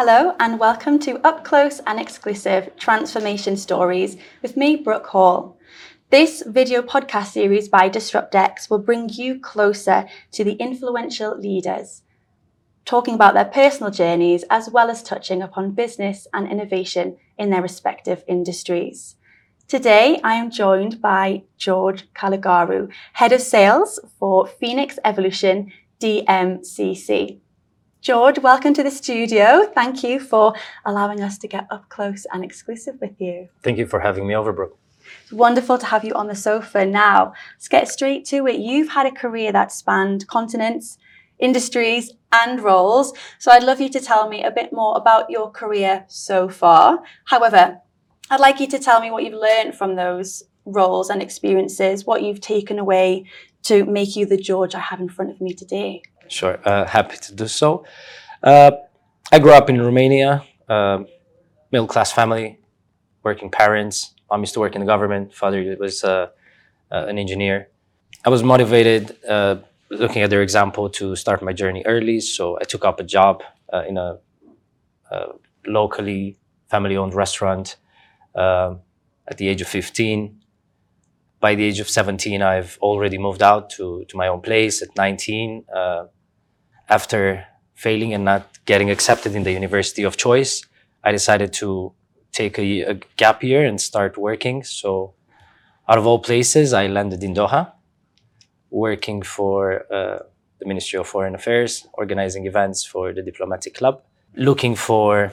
Hello, and welcome to Up Close and Exclusive Transformation Stories with me, Brooke Hall. This video podcast series by DisruptX will bring you closer to the influential leaders, talking about their personal journeys as well as touching upon business and innovation in their respective industries. Today, I am joined by George Calugaru, Head of Sales for Phoenix Evolution DMCC. George, welcome to the studio. Thank you for allowing us to get up close and exclusive with you. Thank you for having me over, Brooke. It's wonderful to have you on the sofa now. Let's get straight to it. You've had a career that spanned continents, industries, and roles. So I'd love you to tell me a bit more about your career so far. However, I'd like you to tell me what you've learned from those roles and experiences, what you've taken away to make you the George I have in front of me today. Sure, uh, happy to do so. Uh, I grew up in Romania, uh, middle class family, working parents. Mom used to work in the government. Father was uh, uh, an engineer. I was motivated, uh, looking at their example, to start my journey early. So I took up a job in a, locally family-owned restaurant um, at the age of 15 by the age of 17, I've already moved out to, to my own place. At 19, uh, after failing and not getting accepted in the university of choice, I decided to take a, a, gap year and start working. So, out of all places, I landed in Doha, working for uh, the Ministry of Foreign Affairs, organizing events for the diplomatic club, looking for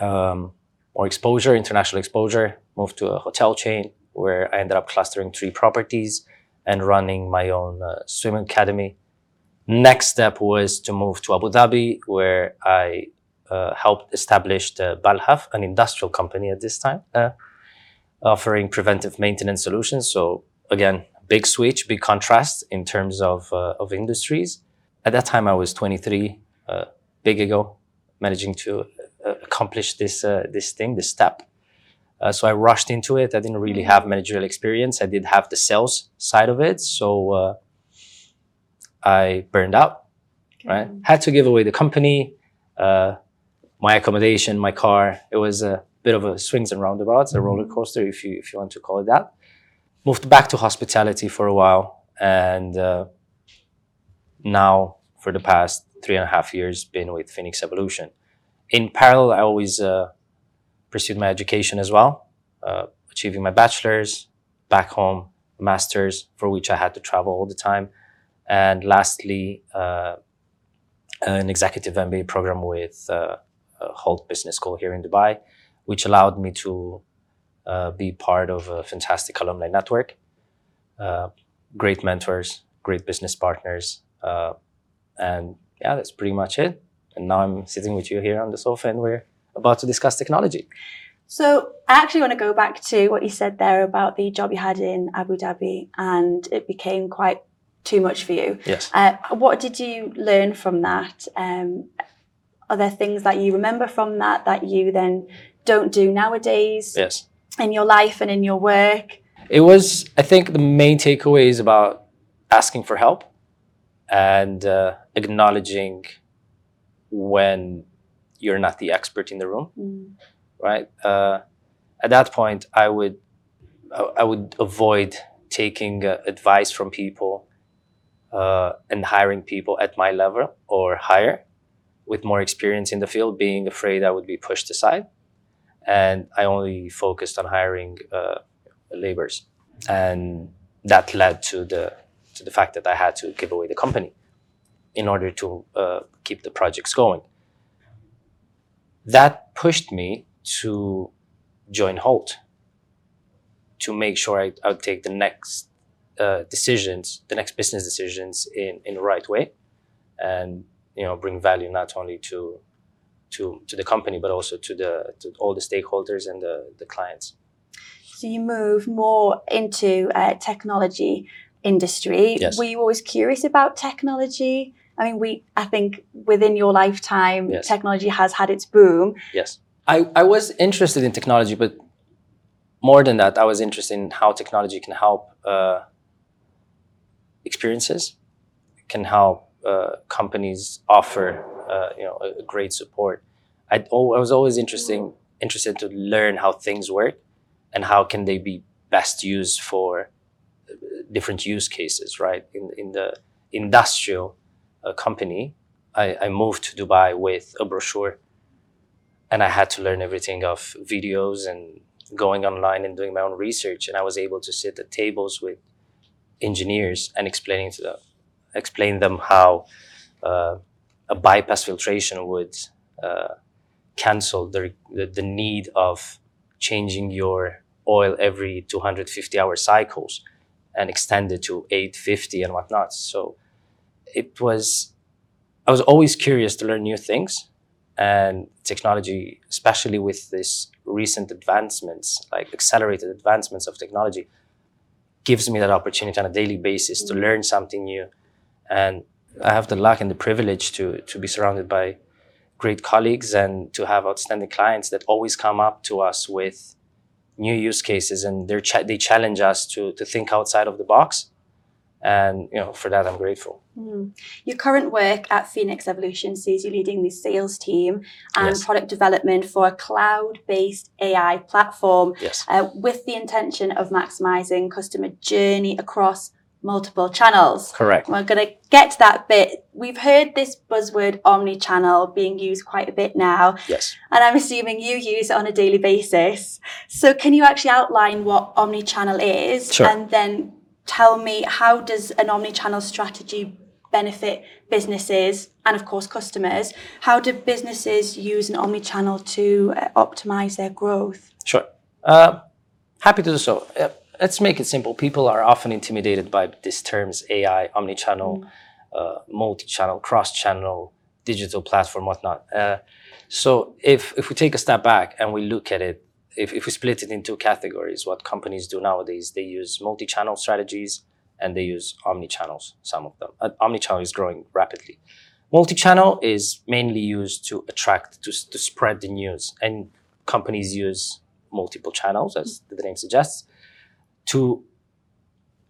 um, more exposure, international exposure. Moved to a hotel chain where I ended up clustering three properties and running my own uh, swim academy Next step was to move to Abu Dhabi, where I uh, helped establish the Balhaf, an industrial company at this time, uh, offering preventive maintenance solutions. So again, big switch, big contrast in terms of uh, of industries. At that time, I was 23, uh, big ago, managing to uh, accomplish this uh, this thing, this step. so I rushed into it. I didn't really have managerial experience. I did have the sales side of it. So I burned out, okay. right? Had to give away the company, uh, my accommodation, my car. It was a bit of a swings and roundabouts, a roller mm-hmm. coaster, if you if you want to call it that. Moved back to hospitality for a while, and uh, now for the past three and a half years, been with Phoenix Evolution. In parallel, I always uh, pursued my education as well, uh, achieving my bachelor's back home, master's, for which I had to travel all the time and lastly, uh, an executive MBA program with uh, Hult Business School here in Dubai, which allowed me to uh, be part of a fantastic alumni network. Uh, great mentors, great business partners, uh, and yeah, that's pretty much it. And now I'm sitting with you here on the sofa, and we're about to discuss technology. So I actually want to go back to what you said there about the job you had in Abu Dhabi, and it became quite too much for you. Yes. Uh, what did you learn from that? Um, are there things that you remember from that that you then don't do nowadays? Yes. In your life and in your work? It was, I think, the main takeaway is about asking for help and uh, acknowledging when you're not the expert in the room, mm. right? Uh, at that point, I would I would avoid taking uh, advice from people uh, and hiring people at my level or higher with more experience in the field, being afraid I would be pushed aside. And I only focused on hiring uh, laborers. And that led to the, to the fact that I had to give away the company in order to uh, keep the projects going. That pushed me to join Hult to make sure I, I would take the next uh, decisions, the next business decisions in, in the right way, and you know bring value not only to to to the company but also to the to all the stakeholders and the, the clients. So you move more into uh, technology industry. Yes. Were you always curious about technology? I mean, we I think within your lifetime, yes. technology has had its boom. Yes, I, I was interested in technology, but more than that, I was interested in how technology can help uh, experiences can help uh, companies offer uh, you know a, great support I, I was always interesting, interested to learn how things work and how can they be best used for uh, different use cases, right? In, in the industrial uh, company, I, I moved to Dubai with a brochure and I had to learn everything of videos and going online and doing my own research. And I was able to sit at tables with engineers and explaining to them, explain them how uh, a bypass filtration would uh, cancel the, the, the need of changing your oil every 250 hour cycles and extend it to 850 and whatnot. So it was, I was always curious to learn new things and technology, especially with this recent advancements, like accelerated advancements of technology, gives me that opportunity on a daily basis to mm. learn something new. And I have the luck and the privilege to, to be surrounded by great colleagues and to have outstanding clients that always come up to us with new use cases and they ch- they challenge us to, to think outside of the box. And you know for that i'm grateful mm. your current work at phoenix evolution sees you leading the sales team and Yes. product development for a cloud-based ai platform yes. uh, with the intention of maximizing customer journey across multiple channels. Correct. We're going to get to that bit. We've heard this buzzword omni-channel being used quite a bit now. Yes. And i'm assuming you use it on a daily basis. So can you actually outline what omni-channel is? Sure. and then tell me how does an omni-channel strategy benefit businesses and of course customers how do businesses use an omni-channel to uh, optimize their growth Sure. Uh, happy to do so. Uh, let's make it simple. People are often intimidated by these terms AI, omnichannel, uh, multi channel, cross channel, digital platform, whatnot. Uh, so if, if we take a step back and we look at it, if, if we split it into two categories, what companies do nowadays, they use multi channel strategies and they use omni-channels, some of them. Uh, omni-channel is growing rapidly. Multi-channel is mainly used to attract, to, to spread the news. And companies use multiple channels, as the name suggests, to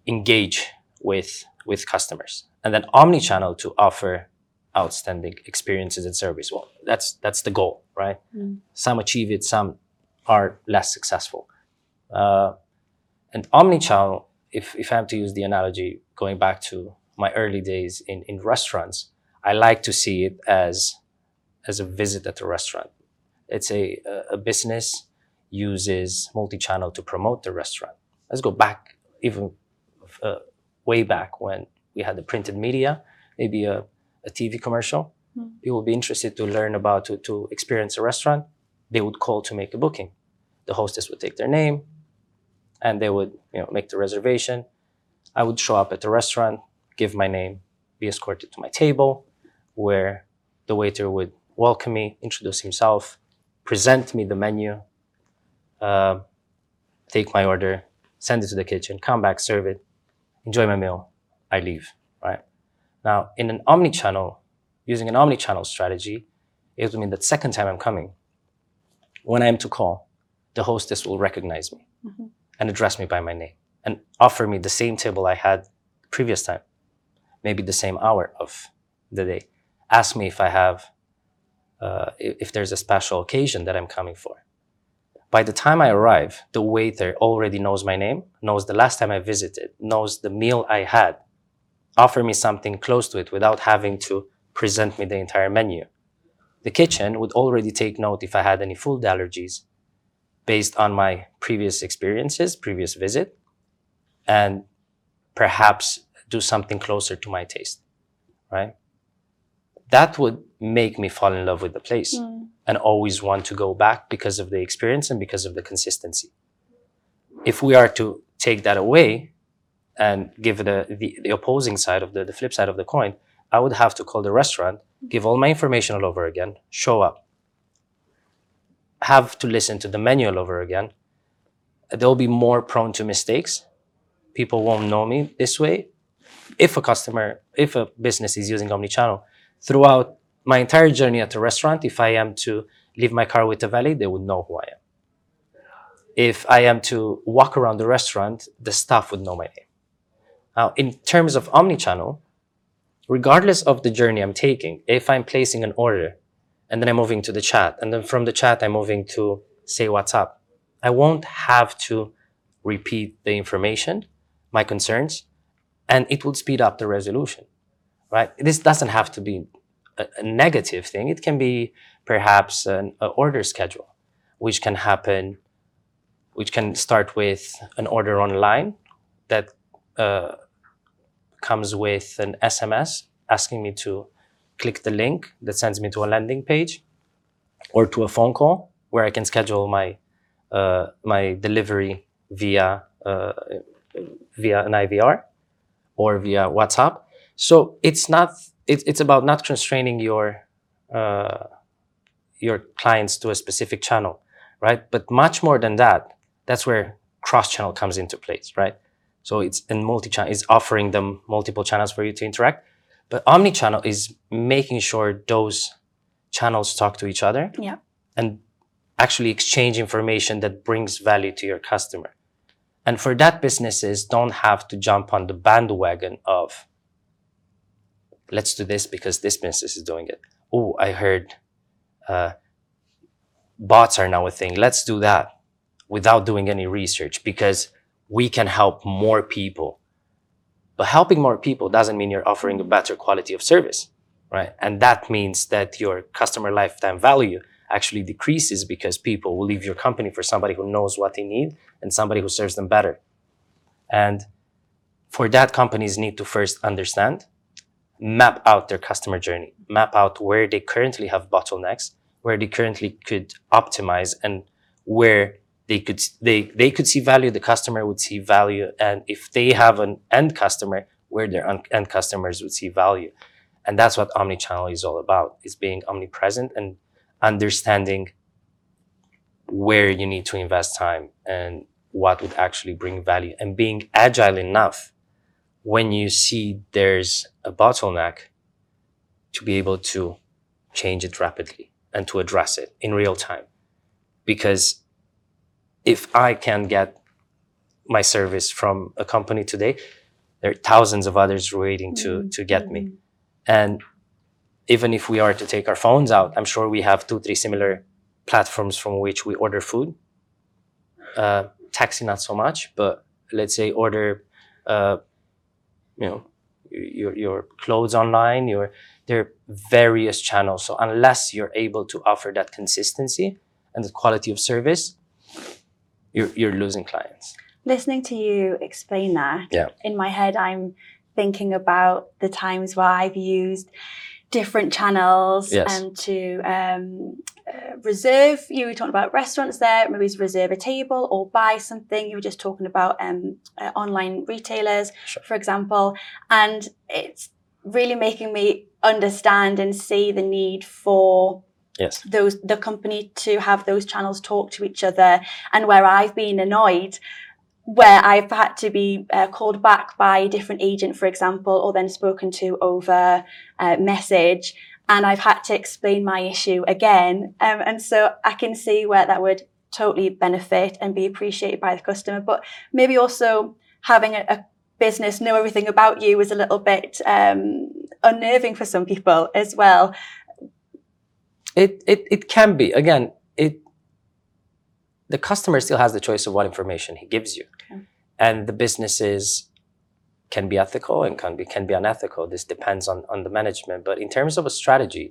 engage with, with customers. And then omni-channel to offer outstanding experiences and service. Well, that's, that's the goal, right? Mm. Some achieve it, some are less successful. Uh, and omni-channel, if, if I have to use the analogy going back to my early days in, in restaurants, I like to see it as, as a visit at a restaurant. It's a, a business uses multi-channel to promote the restaurant. Let's go back even uh, way back when we had the printed media, maybe a, a TV commercial. Mm. People would be interested to learn about, to, to experience a restaurant. They would call to make a booking. The hostess would take their name and they would you know, make the reservation. I would show up at the restaurant, give my name, be escorted to my table where the waiter would welcome me, introduce himself, present me the menu, uh, take my order, send it to the kitchen, come back, serve it, enjoy my meal, I leave, right? Now, in an omni-channel, using an omni-channel strategy, it would mean that second time I'm coming, when I am to call, the hostess will recognize me Mhm. And address me by my name and offer me the same table I had previous time, maybe the same hour of the day. Ask me if I have, uh, if there's a special occasion that I'm coming for. By the time I arrive, the waiter already knows my name, knows the last time I visited, knows the meal I had, offer me something close to it without having to present me the entire menu. The kitchen would already take note if I had any food allergies based on my previous experiences, previous visit, and perhaps do something closer to my taste, right? That would make me fall in love with the place Mm. and always want to go back because of the experience and because of the consistency. If we are to take that away and give a, the, the opposing side of the, the flip side of the coin, I would have to call the restaurant, give all my information all over again, show up, have to listen to the menu over again. They'll be more prone to mistakes. People won't know me this way. If a customer, if a business is using omnichannel, throughout my entire journey at the restaurant, if I am to leave my car with a valet, they would know who I am. If I am to walk around the restaurant, the staff would know my name. Now, in terms of omnichannel, regardless of the journey I'm taking, if I'm placing an order and then I'm moving to the chat, and then from the chat I'm moving to say WhatsApp. I won't have to repeat the information, my concerns, and it will speed up the resolution. Right? This doesn't have to be a, a negative thing. It can be perhaps an, order schedule, which can happen, which can start with an order online that uh, comes with an SMS asking me to click the link that sends me to a landing page or to a phone call where I can schedule my uh, my delivery via uh, via an IVR or via WhatsApp. So it's not it, it's about not constraining your uh, your clients to a specific channel, right? But much more than that, that's where cross channel comes into place, right? So it's in multi-channel, it's offering them multiple channels for you to interact. But omni-channel is making sure those channels talk to each other Yeah. and actually exchange information that brings value to your customer. And for that, businesses don't have to jump on the bandwagon of let's do this because this business is doing it. Oh, I heard uh, bots are now a thing. Let's do that without doing any research because we can help more people. But helping more people doesn't mean you're offering a better quality of service, right? And that means that your customer lifetime value actually decreases because people will leave your company for somebody who knows what they need and somebody who serves them better. And for that, companies need to first understand, map out their customer journey, map out where they currently have bottlenecks, where they currently could optimize, and where they could they they could see value, the customer would see value, and if they have an end customer, where their end customers would see value, and that's what omnichannel is all about: is being omnipresent and understanding where you need to invest time and what would actually bring value, and being agile enough when you see there's a bottleneck to be able to change it rapidly and to address it in real time. Because if I can get my service from a company today, there are thousands of others waiting to, to get me. And even if we are to take our phones out, I'm sure we have two, three similar platforms from which we order food. Uh, taxi, not so much, but let's say order, uh, you know, your, your clothes online, your, there are various channels. So unless you're able to offer that consistency and the quality of service, you're, you're losing clients. Listening to you explain that, Yeah. in my head, I'm thinking about the times where I've used different channels Yes. and to um, uh, reserve. You were talking about restaurants there, maybe reserve a table or buy something. You were just talking about um, uh, online retailers, Sure. for example, and it's really making me understand and see the need for Yes. those the company to have those channels talk to each other. And where i've been annoyed where i've had to be uh, called back by a different agent for example or then spoken to over uh, message and i've had to explain my issue again. Um, and so i can see where that would totally benefit and be appreciated by the customer. But maybe also having a, a business know everything about you is a little bit um, unnerving for some people as well It, it, it can be. Again, it the customer still has the choice of what information he gives you. Okay. And the businesses can be ethical and can be can be unethical. This depends on, on the management. But in terms of a strategy,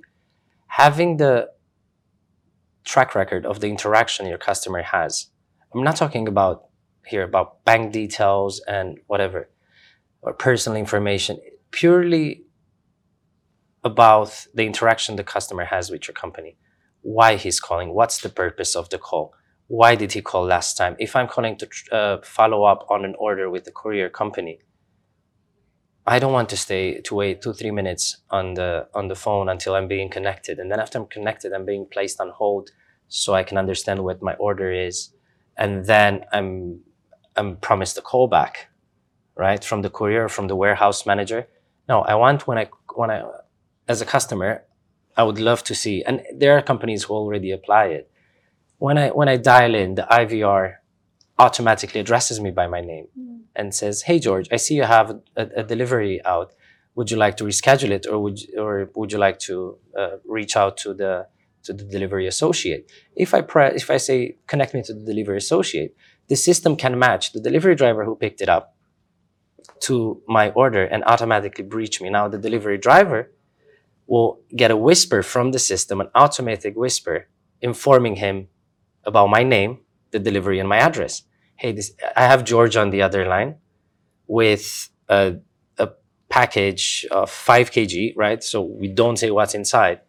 having the track record of the interaction your customer has. I'm not talking about here about bank details and whatever or personal information. Purely about the interaction the customer has with your company. Why he's calling what's the purpose of the call? Why did he call last time? If i'm calling to uh, follow up on an order with the courier company i don't want to stay to wait two three minutes on the on the phone until i'm being connected. And then after i'm connected i'm being placed on hold so i can understand what my order is. And then i'm i'm promised a call back right from the courier from the warehouse manager. No i want when i when i as a customer, I would love to see, and there are companies who already apply it. When I when I dial in, the IVR automatically addresses me by my name and says, "Hey George, I see you have a, a delivery out. Would you like to reschedule it, or would you, or would you like to uh, reach out to the to the delivery associate. If I press, if I say connect me to the delivery associate, the system can match the delivery driver who picked it up to my order and automatically breach me. Now the delivery driver will get a whisper from the system, an automatic whisper, informing him about my name, the delivery, and my address. Hey, this, I have George on the other line with a, a package of 5 kg, right? So we don't say what's inside,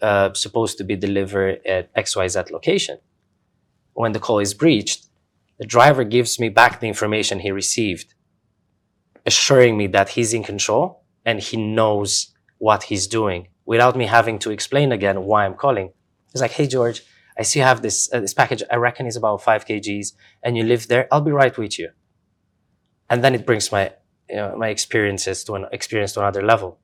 uh, supposed to be delivered at XYZ location. When the call is breached, the driver gives me back the information he received, assuring me that he's in control and he knows what he's doing without me having to explain again why I'm calling. He's like, hey, George, I see you have this, uh, this package. I reckon it's about five kgs and you live there. I'll be right with you. And then it brings my, you know, my experiences to an experience to another level.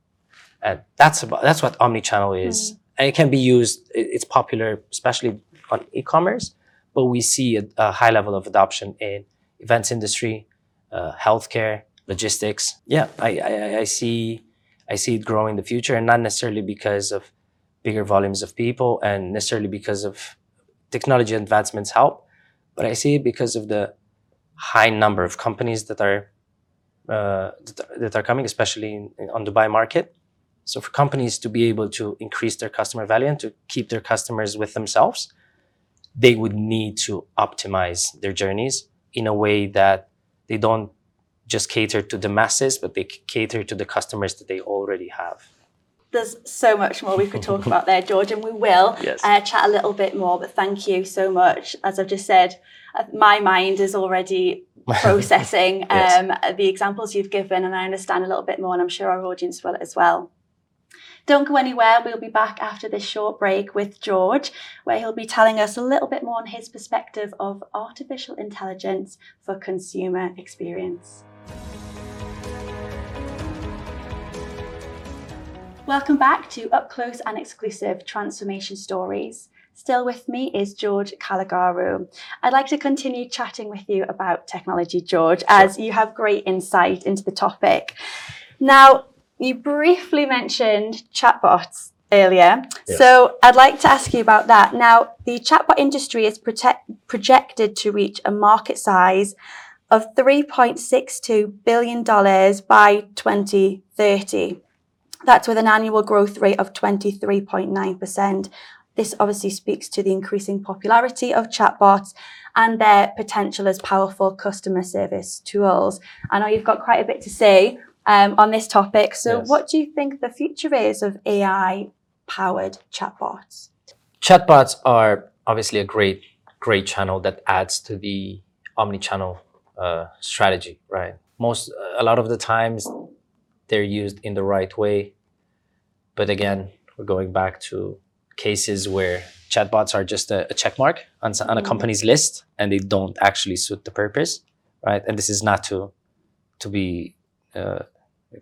And that's about, that's what omnichannel is. Mm. And it can be used. It's popular, especially on e-commerce, but we see a, a high level of adoption in events industry, uh, healthcare, logistics. Yeah, I, I, I see I see it growing in the future, and not necessarily because of bigger volumes of people and necessarily because of technology advancements help, but I see it because of the high number of companies that are uh, that are coming, especially in, in, on Dubai market. So for companies to be able to increase their customer value and to keep their customers with themselves, they would need to optimize their journeys in a way that they don't just cater to the masses, but they cater to the customers that they already have. There's so much more we could talk about there, George, and we will yes. uh, chat a little bit more. But thank you so much. As I've just said, uh, my mind is already processing yes. um, the examples you've given, and I understand a little bit more, and I'm sure our audience will as well. Don't go anywhere. We'll be back after this short break with George, where he'll be telling us a little bit more on his perspective of artificial intelligence for consumer experience. Welcome back to Up Close and Exclusive Transformation Stories. Still with me is George Calugaru. I'd like to continue chatting with you about technology, George, as you have great insight into the topic. Now, you briefly mentioned chatbots earlier. Yes. So I'd like to ask you about that. Now, the chatbot industry is protect, projected to reach a market size of $3.62 billion by 2030. That's with an annual growth rate of 23.9%. This obviously speaks to the increasing popularity of chatbots and their potential as powerful customer service tools. I know you've got quite a bit to say um, on this topic. So, yes. what do you think the future is of AI powered chatbots? Chatbots are obviously a great, great channel that adds to the omni-channel uh, strategy, right? Most, a lot of the times, they're used in the right way. But again, we're going back to cases where chatbots are just a, a check mark on, on a mm. company's list and they don't actually suit the purpose, right? And this is not to to be uh,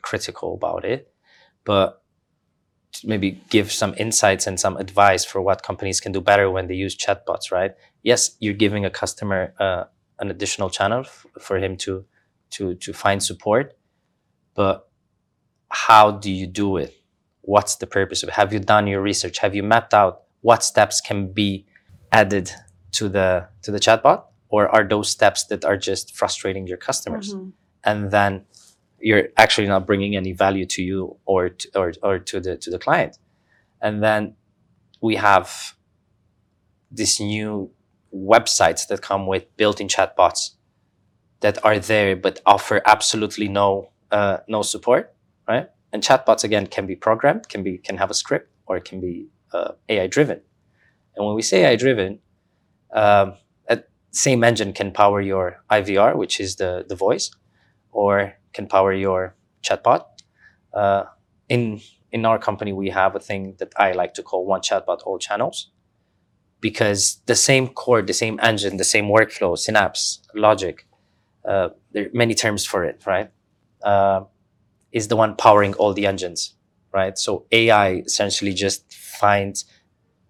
critical about it, but maybe give some insights and some advice for what companies can do better when they use chatbots, right? Yes, you're giving a customer uh, an additional channel f- for him to to to find support, but how do you do it? What's the purpose of it? Have you done your research? Have you mapped out what steps can be added to the to the chatbot? Or are those steps that are just frustrating your customers? Mm-hmm. And then you're actually not bringing any value to you or to, or, or to the to the client. And then we have this new websites that come with built-in chatbots that are there but offer absolutely no uh, no support right? And chatbots again can be programmed, can be can have a script, or it can be uh, AI driven. And when we say AI driven, um, same engine can power your IVR, which is the the voice, or can power your chatbot. Uh, in in our company, we have a thing that I like to call one chatbot, all channels, because the same core, the same engine, the same workflow, synapse, logic. Uh, there are many terms for it, right? Uh, is the one powering all the engines, right? So AI essentially just finds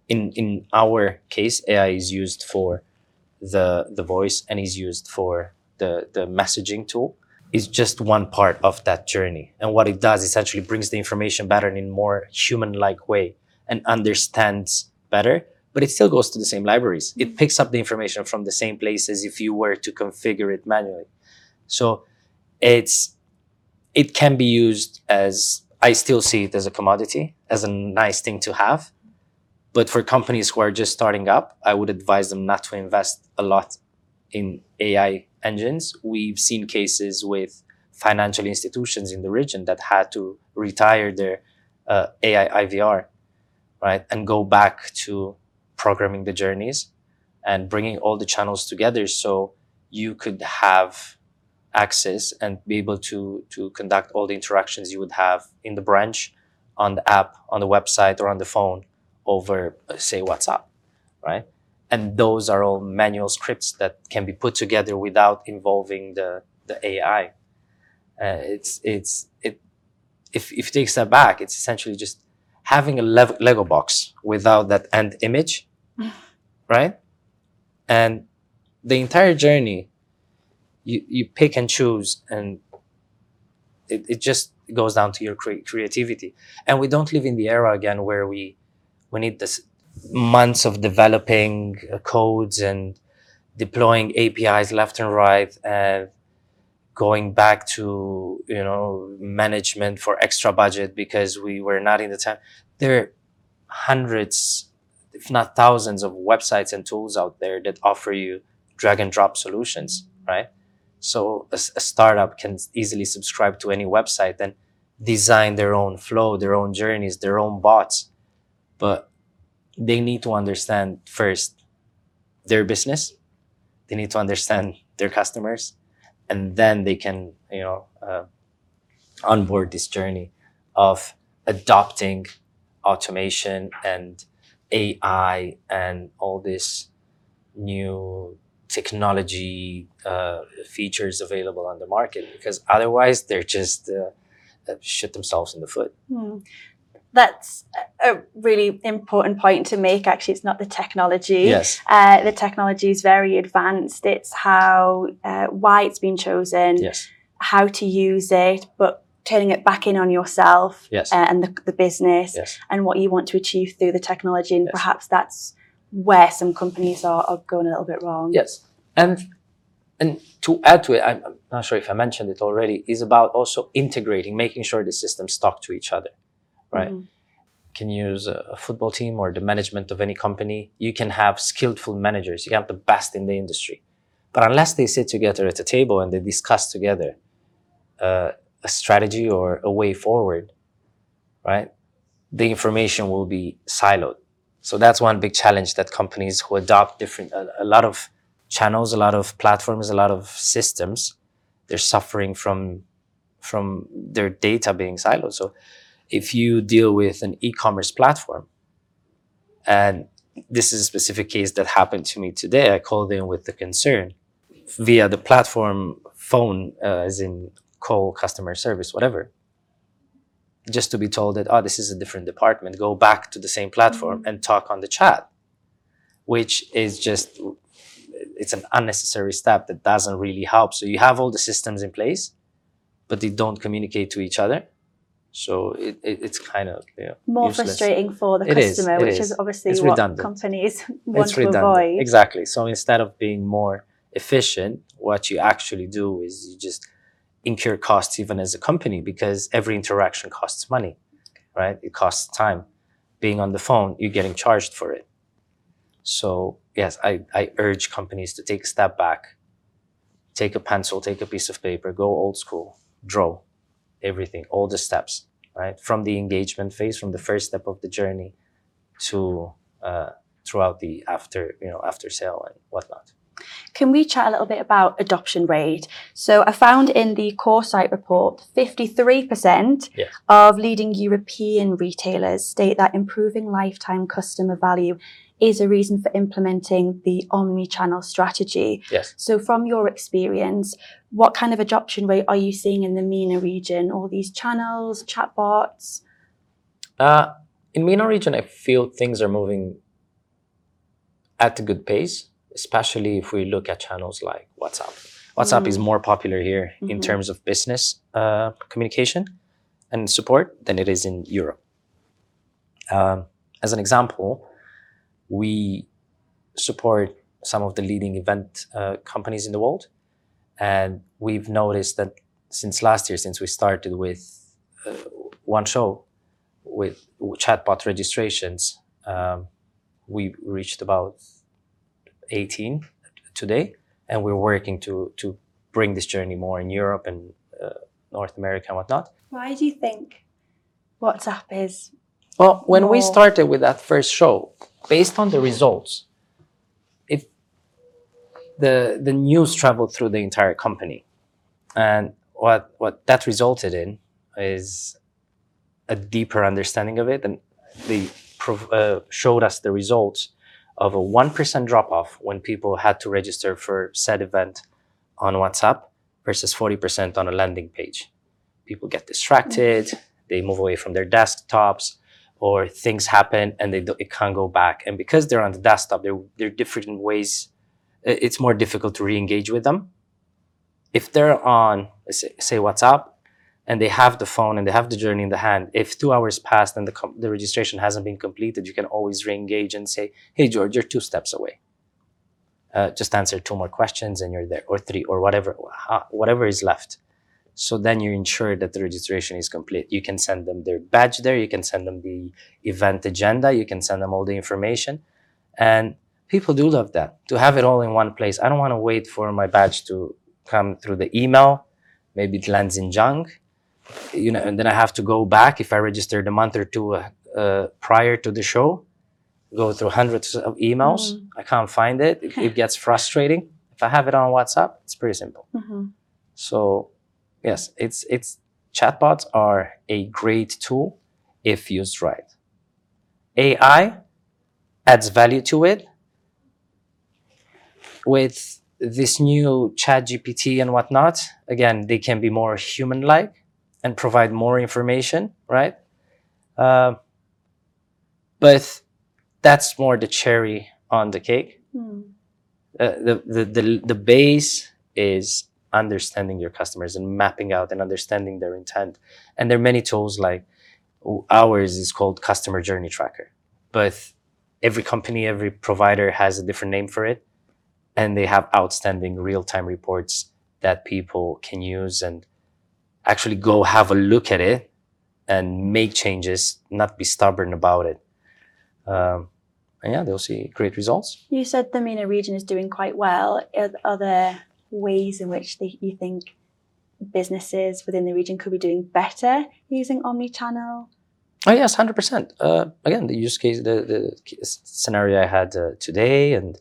in in our case, AI is used for the the voice and is used for the the messaging tool is just one part of that journey. And what it does essentially brings the information better in a more human-like way and understands better, but it still goes to the same libraries. It picks up the information from the same places if you were to configure it manually. So it's it can be used as I still see it as a commodity, as a nice thing to have. But for companies who are just starting up, I would advise them not to invest a lot in AI engines. We've seen cases with financial institutions in the region that had to retire their uh, AI IVR, right, and go back to programming the journeys and bringing all the channels together so you could have access and be able to to conduct all the interactions you would have in the branch on the app on the website or on the phone over say whatsapp right? And those are all manual scripts that can be put together without involving the the ai uh, it's it's it if, if you take a step back it's essentially just having a lego box without that end image right? And the entire journey you, you pick and choose and it, it just goes down to your cre- creativity. And we don't live in the era again where we we need this months of developing uh, codes and deploying apis left and right and going back to you know management for extra budget because we were not in the time. There are hundreds if not thousands of websites and tools out there that offer you drag and drop solutions right so a, a, startup can easily subscribe to any website and design their own flow, their own journeys, their own bots. But they need to understand first their business. They need to understand their customers, and then they can, you know, uh, onboard this journey of adopting automation and AI and all this new technology uh, features available on the market because otherwise they're just uh, uh shoot themselves in the foot. Hmm. That's a really important point to make. Actually, it's not the technology. Yes, uh, the technology is very advanced. It's how uh, why it's been chosen. Yes, how to use it, but turning it back in on yourself. Yes, uh, and the, the business. Yes. and what you want to achieve through the technology, and yes. perhaps that's where some companies are, are going a little bit wrong. Yes, and and to add to it, I'm, I'm not sure if I mentioned it already, is about also integrating, making sure the systems talk to each other, right? Mm-hmm. Can use a football team or the management of any company. You can have skillful managers. You have the best in the industry, but unless they sit together at a table and they discuss together uh, a strategy or a way forward, right? The information will be siloed so that's one big challenge that companies who adopt different, a, a lot of channels, a lot of platforms, a lot of systems, they're suffering from, from their data being siloed. So if you deal with an e-commerce platform, and this is a specific case that happened to me today, I called in with the concern via the platform phone, uh, as in call customer service, whatever just to be told that oh this is a different department go back to the same platform mm-hmm. and talk on the chat which is just it's an unnecessary step that doesn't really help so you have all the systems in place but they don't communicate to each other so it, it it's kind of you know, more useless. frustrating for the it customer is, which is, is obviously it's what redundant. companies want it's to redundant. avoid exactly so instead of being more efficient what you actually do is you just incur costs even as a company because every interaction costs money, right? It costs time. Being on the phone, you're getting charged for it. So yes, I, I urge companies to take a step back, take a pencil, take a piece of paper, go old school, draw everything, all the steps, right? From the engagement phase, from the first step of the journey to uh, throughout the after, you know, after sale and whatnot. Can we chat a little bit about adoption rate? So I found in the Coresight report, 53% yes. of leading European retailers state that improving lifetime customer value is a reason for implementing the omni-channel strategy. Yes. So from your experience, what kind of adoption rate are you seeing in the MENA region? All these channels, chatbots? Uh, in MENA region, I feel things are moving at a good pace especially if we look at channels like WhatsApp. WhatsApp mm. is more popular here mm-hmm. in terms of business uh, communication and support than it is in Europe. Um, as an example, we support some of the leading event uh, companies in the world. And we've noticed that since last year, since we started with uh, one show with chatbot registrations, um, we reached about 18 today. And we're working to, to bring this journey more in Europe and uh, North America and whatnot. Why do you think WhatsApp is? Well, when we started with that first show, based on the results, it the the news traveled through the entire company, and what what that resulted in is a deeper understanding of it, and they prov- uh, showed us the results of a one percent drop off when people had to register for said event on WhatsApp versus forty percent on a landing page. People get distracted, they move away from their desktops, or things happen and they do, it can't go back. And because they're on the desktop, there there are different ways. It's more difficult to re-engage with them. If they're on, say, say WhatsApp, and they have the phone and they have the journey in the hand, if two hours passed and the com- the registration hasn't been completed, you can always re-engage and say, "Hey George, you're two steps away. Uh, just answer two more questions and you're there, or three, or whatever, whatever is left." So then you ensure that the registration is complete. You can send them their badge there. You can send them the event agenda. You can send them all the information. And people do love that to have it all in one place. I don't want to wait for my badge to come through the email. Maybe it lands in junk, you know, and then I have to go back if I registered a month or two uh, uh, prior to the show, go through hundreds of emails. Mm. I can't find it. it. It gets frustrating. If I have it on WhatsApp, it's pretty simple. Mhm. So, yes, it's it's chatbots are a great tool if used right. AI adds value to it. With this new ChatGPT and whatnot, again, they can be more human-like and provide more information, right? Uh, but that's more the cherry on the cake Hmm. uh, the, the the the base is understanding your customers and mapping out and understanding their intent. And there are many tools like ours is called customer journey tracker, but every company, every provider has a different name for it, and they have outstanding real time reports that people can use and actually go have a look at it and make changes, not be stubborn about it. Um, and yeah, they'll see great results. You said the MENA region is doing quite well. Are, are there ways in which they, you think businesses within the region could be doing better using omni-channel? Oh yes, hundred percent. Uh, again, the use case, the the scenario I had uh, today, and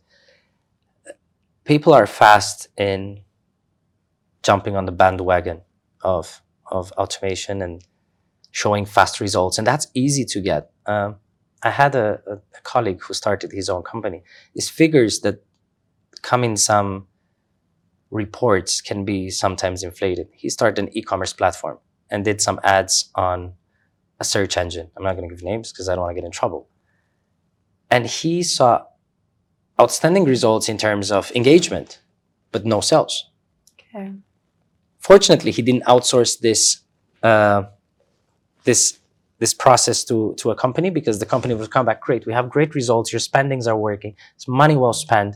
people are fast in jumping on the bandwagon of of automation and showing fast results, and that's easy to get. Um, I had a, a, colleague who started his own company. His figures that come in some reports can be sometimes inflated. He started an e-commerce platform and did some ads on a search engine. I'm not going to give names because I don't want to get in trouble. And he saw outstanding results in terms of engagement, but no sales. Okay. Fortunately, he didn't outsource this uh, this this process to to a company because the company would come back great. We have great results. Your spendings are working. It's money well spent.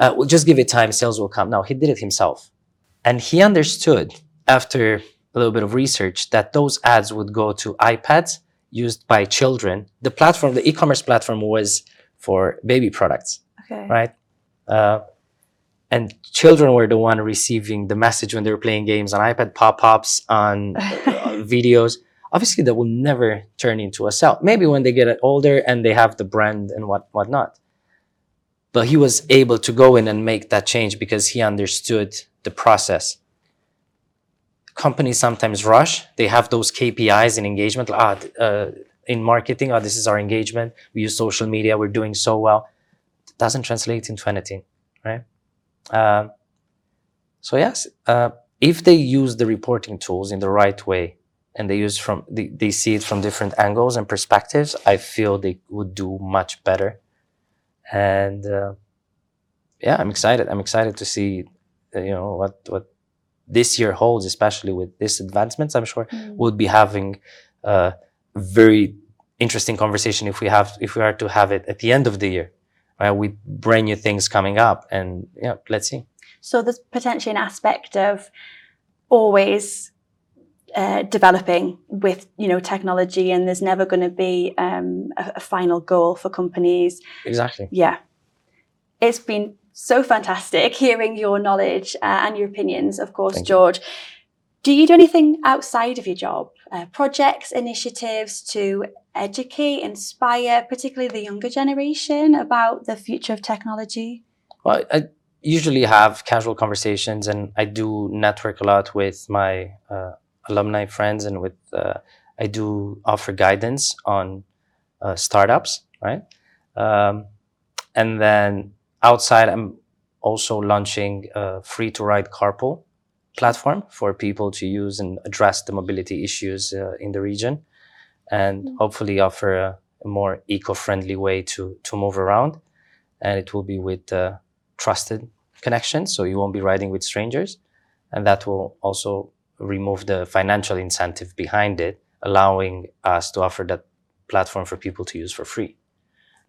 Uh, we'll just give it time. Sales will come. Now he did it himself, and he understood after a little bit of research that those ads would go to iPads used by children. The platform, the e-commerce platform, was for baby products Okay. right? Uh, and children were the one receiving the message when they were playing games on iPad pop-ups on uh, videos. Obviously, that will never turn into a sale. Maybe when they get older and they have the brand and what whatnot. But he was able to go in and make that change because he understood the process. Companies sometimes rush. They have those KPIs in engagement. Ah, uh, in marketing, oh, this is our engagement. We use social media. We're doing so well doesn't translate into anything, right? Um, so yes, uh, if they use the reporting tools in the right way and they use from they, they see it from different angles and perspectives, I feel they would do much better. And uh, yeah, I'm excited. I'm excited to see, uh, you know, what what this year holds, especially with these advancements. I'm sure Mm. we'll be having a very interesting conversation if we have if we are to have it at the end of the year right, with brand new things coming up. And yeah, let's see. So there's potentially an aspect of always uh, developing with you know technology, and there's never going to be um, a, a final goal for companies. Exactly. Yeah, it's been so fantastic hearing your knowledge uh, and your opinions. Of course, Thank you. George. Do you do anything outside of your job? Uh, projects, initiatives to educate, inspire, particularly the younger generation about the future of technology? Well, I usually have casual conversations, and I do network a lot with my uh, alumni friends, and with uh, I do offer guidance on uh, startups, right? Um, and then outside, I'm also launching a free-to-ride carpool platform for people to use and address the mobility issues uh, in the region, and Mm. hopefully offer a, a more eco-friendly way to to move around. And it will be with uh, trusted connections, so you won't be riding with strangers, and that will also remove the financial incentive behind it, allowing us to offer that platform for people to use for free,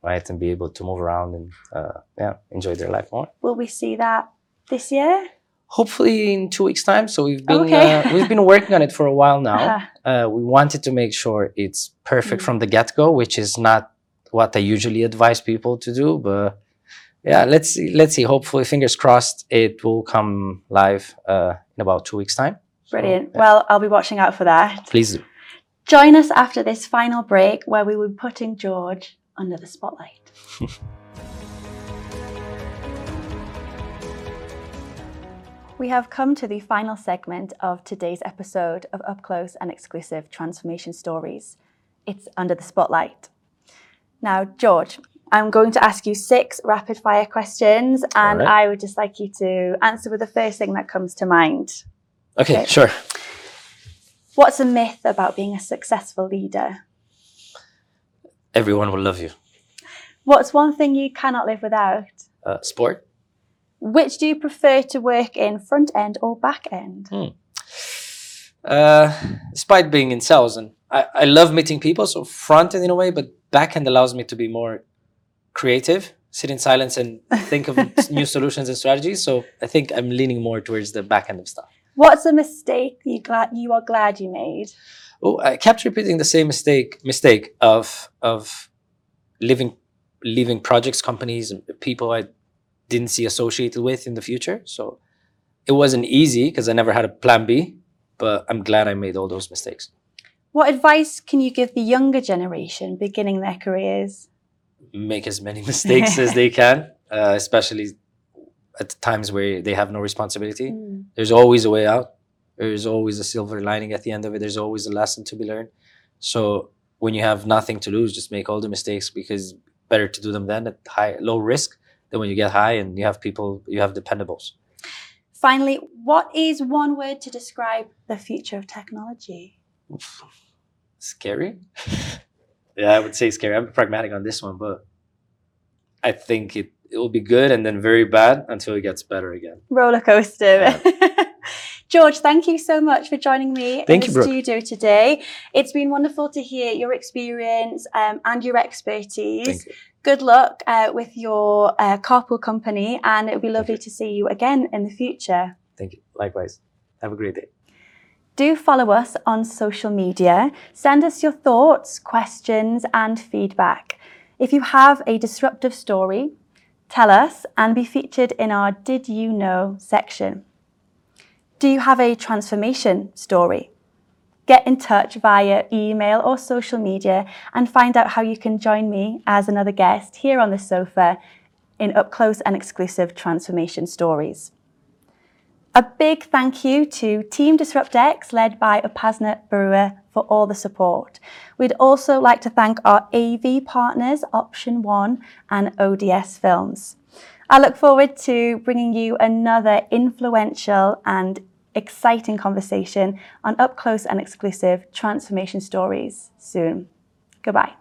right, and be able to move around and uh, yeah, enjoy their life more. Will we see that this year? Hopefully in two weeks' time. So we've been Okay. uh, we've been working on it for a while now. Uh-huh. Uh, we wanted to make sure it's perfect Mm. from the get go, which is not what I usually advise people to do. But yeah, let's see. Let's see. Hopefully, fingers crossed, it will come live uh, in about two weeks' time. So, Brilliant. yeah, Well, I'll be watching out for that. please do. Join us after this final break where we will be putting George under the spotlight. we have come to the final segment of today's episode of Up Close and Exclusive Transformation Stories. It's Under the Spotlight. Now, George, I'm going to ask you six rapid fire questions, and Alright. I would just like you to answer with the first thing that comes to mind. Okay, Okay. sure. What's a myth about being a successful leader? Everyone will love you. What's one thing you cannot live without? Uh, sport. Which do you prefer to work in, front end or back end? Uh, despite being in sales, and I, I love meeting people, so front end in a way, but back end allows me to be more creative, sit in silence, and think of new solutions and strategies. So I think I'm leaning more towards the back end of stuff. What's a mistake you glad you are glad you made? Oh, I kept repeating the same mistake mistake of of leaving leaving projects, companies, and people I didn't see associated with in the future. So it wasn't easy because I never had a plan B, but I'm glad I made all those mistakes. What advice can you give the younger generation beginning their careers? Make as many mistakes as they can, uh, especially at times where they have no responsibility. There's always a way out. There's always a silver lining at the end of it. There's always a lesson to be learned. So when you have nothing to lose, just make all the mistakes because better to do them then at high low risk when you get high and you have people you have dependables. Finally, what is one word to describe the future of technology? Scary? yeah, I would say scary. I'm pragmatic on this one, but I think it, it will be good and then very bad until it gets better again. Roller coaster. George, thank you so much for joining me Thank in you, the Brooke. studio today. It's been wonderful to hear your experience um, and your expertise. Good luck uh, with your uh, carpool company, and it would be lovely to see you again in the future. Thank you. Likewise. Have a great day. Do follow us on social media. Send us your thoughts, questions, and feedback. If you have a disruptive story, tell us and be featured in our Did You Know section. Do you have a transformation story? Get in touch via email or social media and find out how you can join me as another guest here on the sofa in up close and exclusive transformation stories. A big thank you to Team DisruptX, led by Upasna Barua, for all the support. We'd also like to thank our AV partners, Option One and ODS Films. I look forward to bringing you another influential and exciting conversation on up close and exclusive transformation stories soon. Goodbye.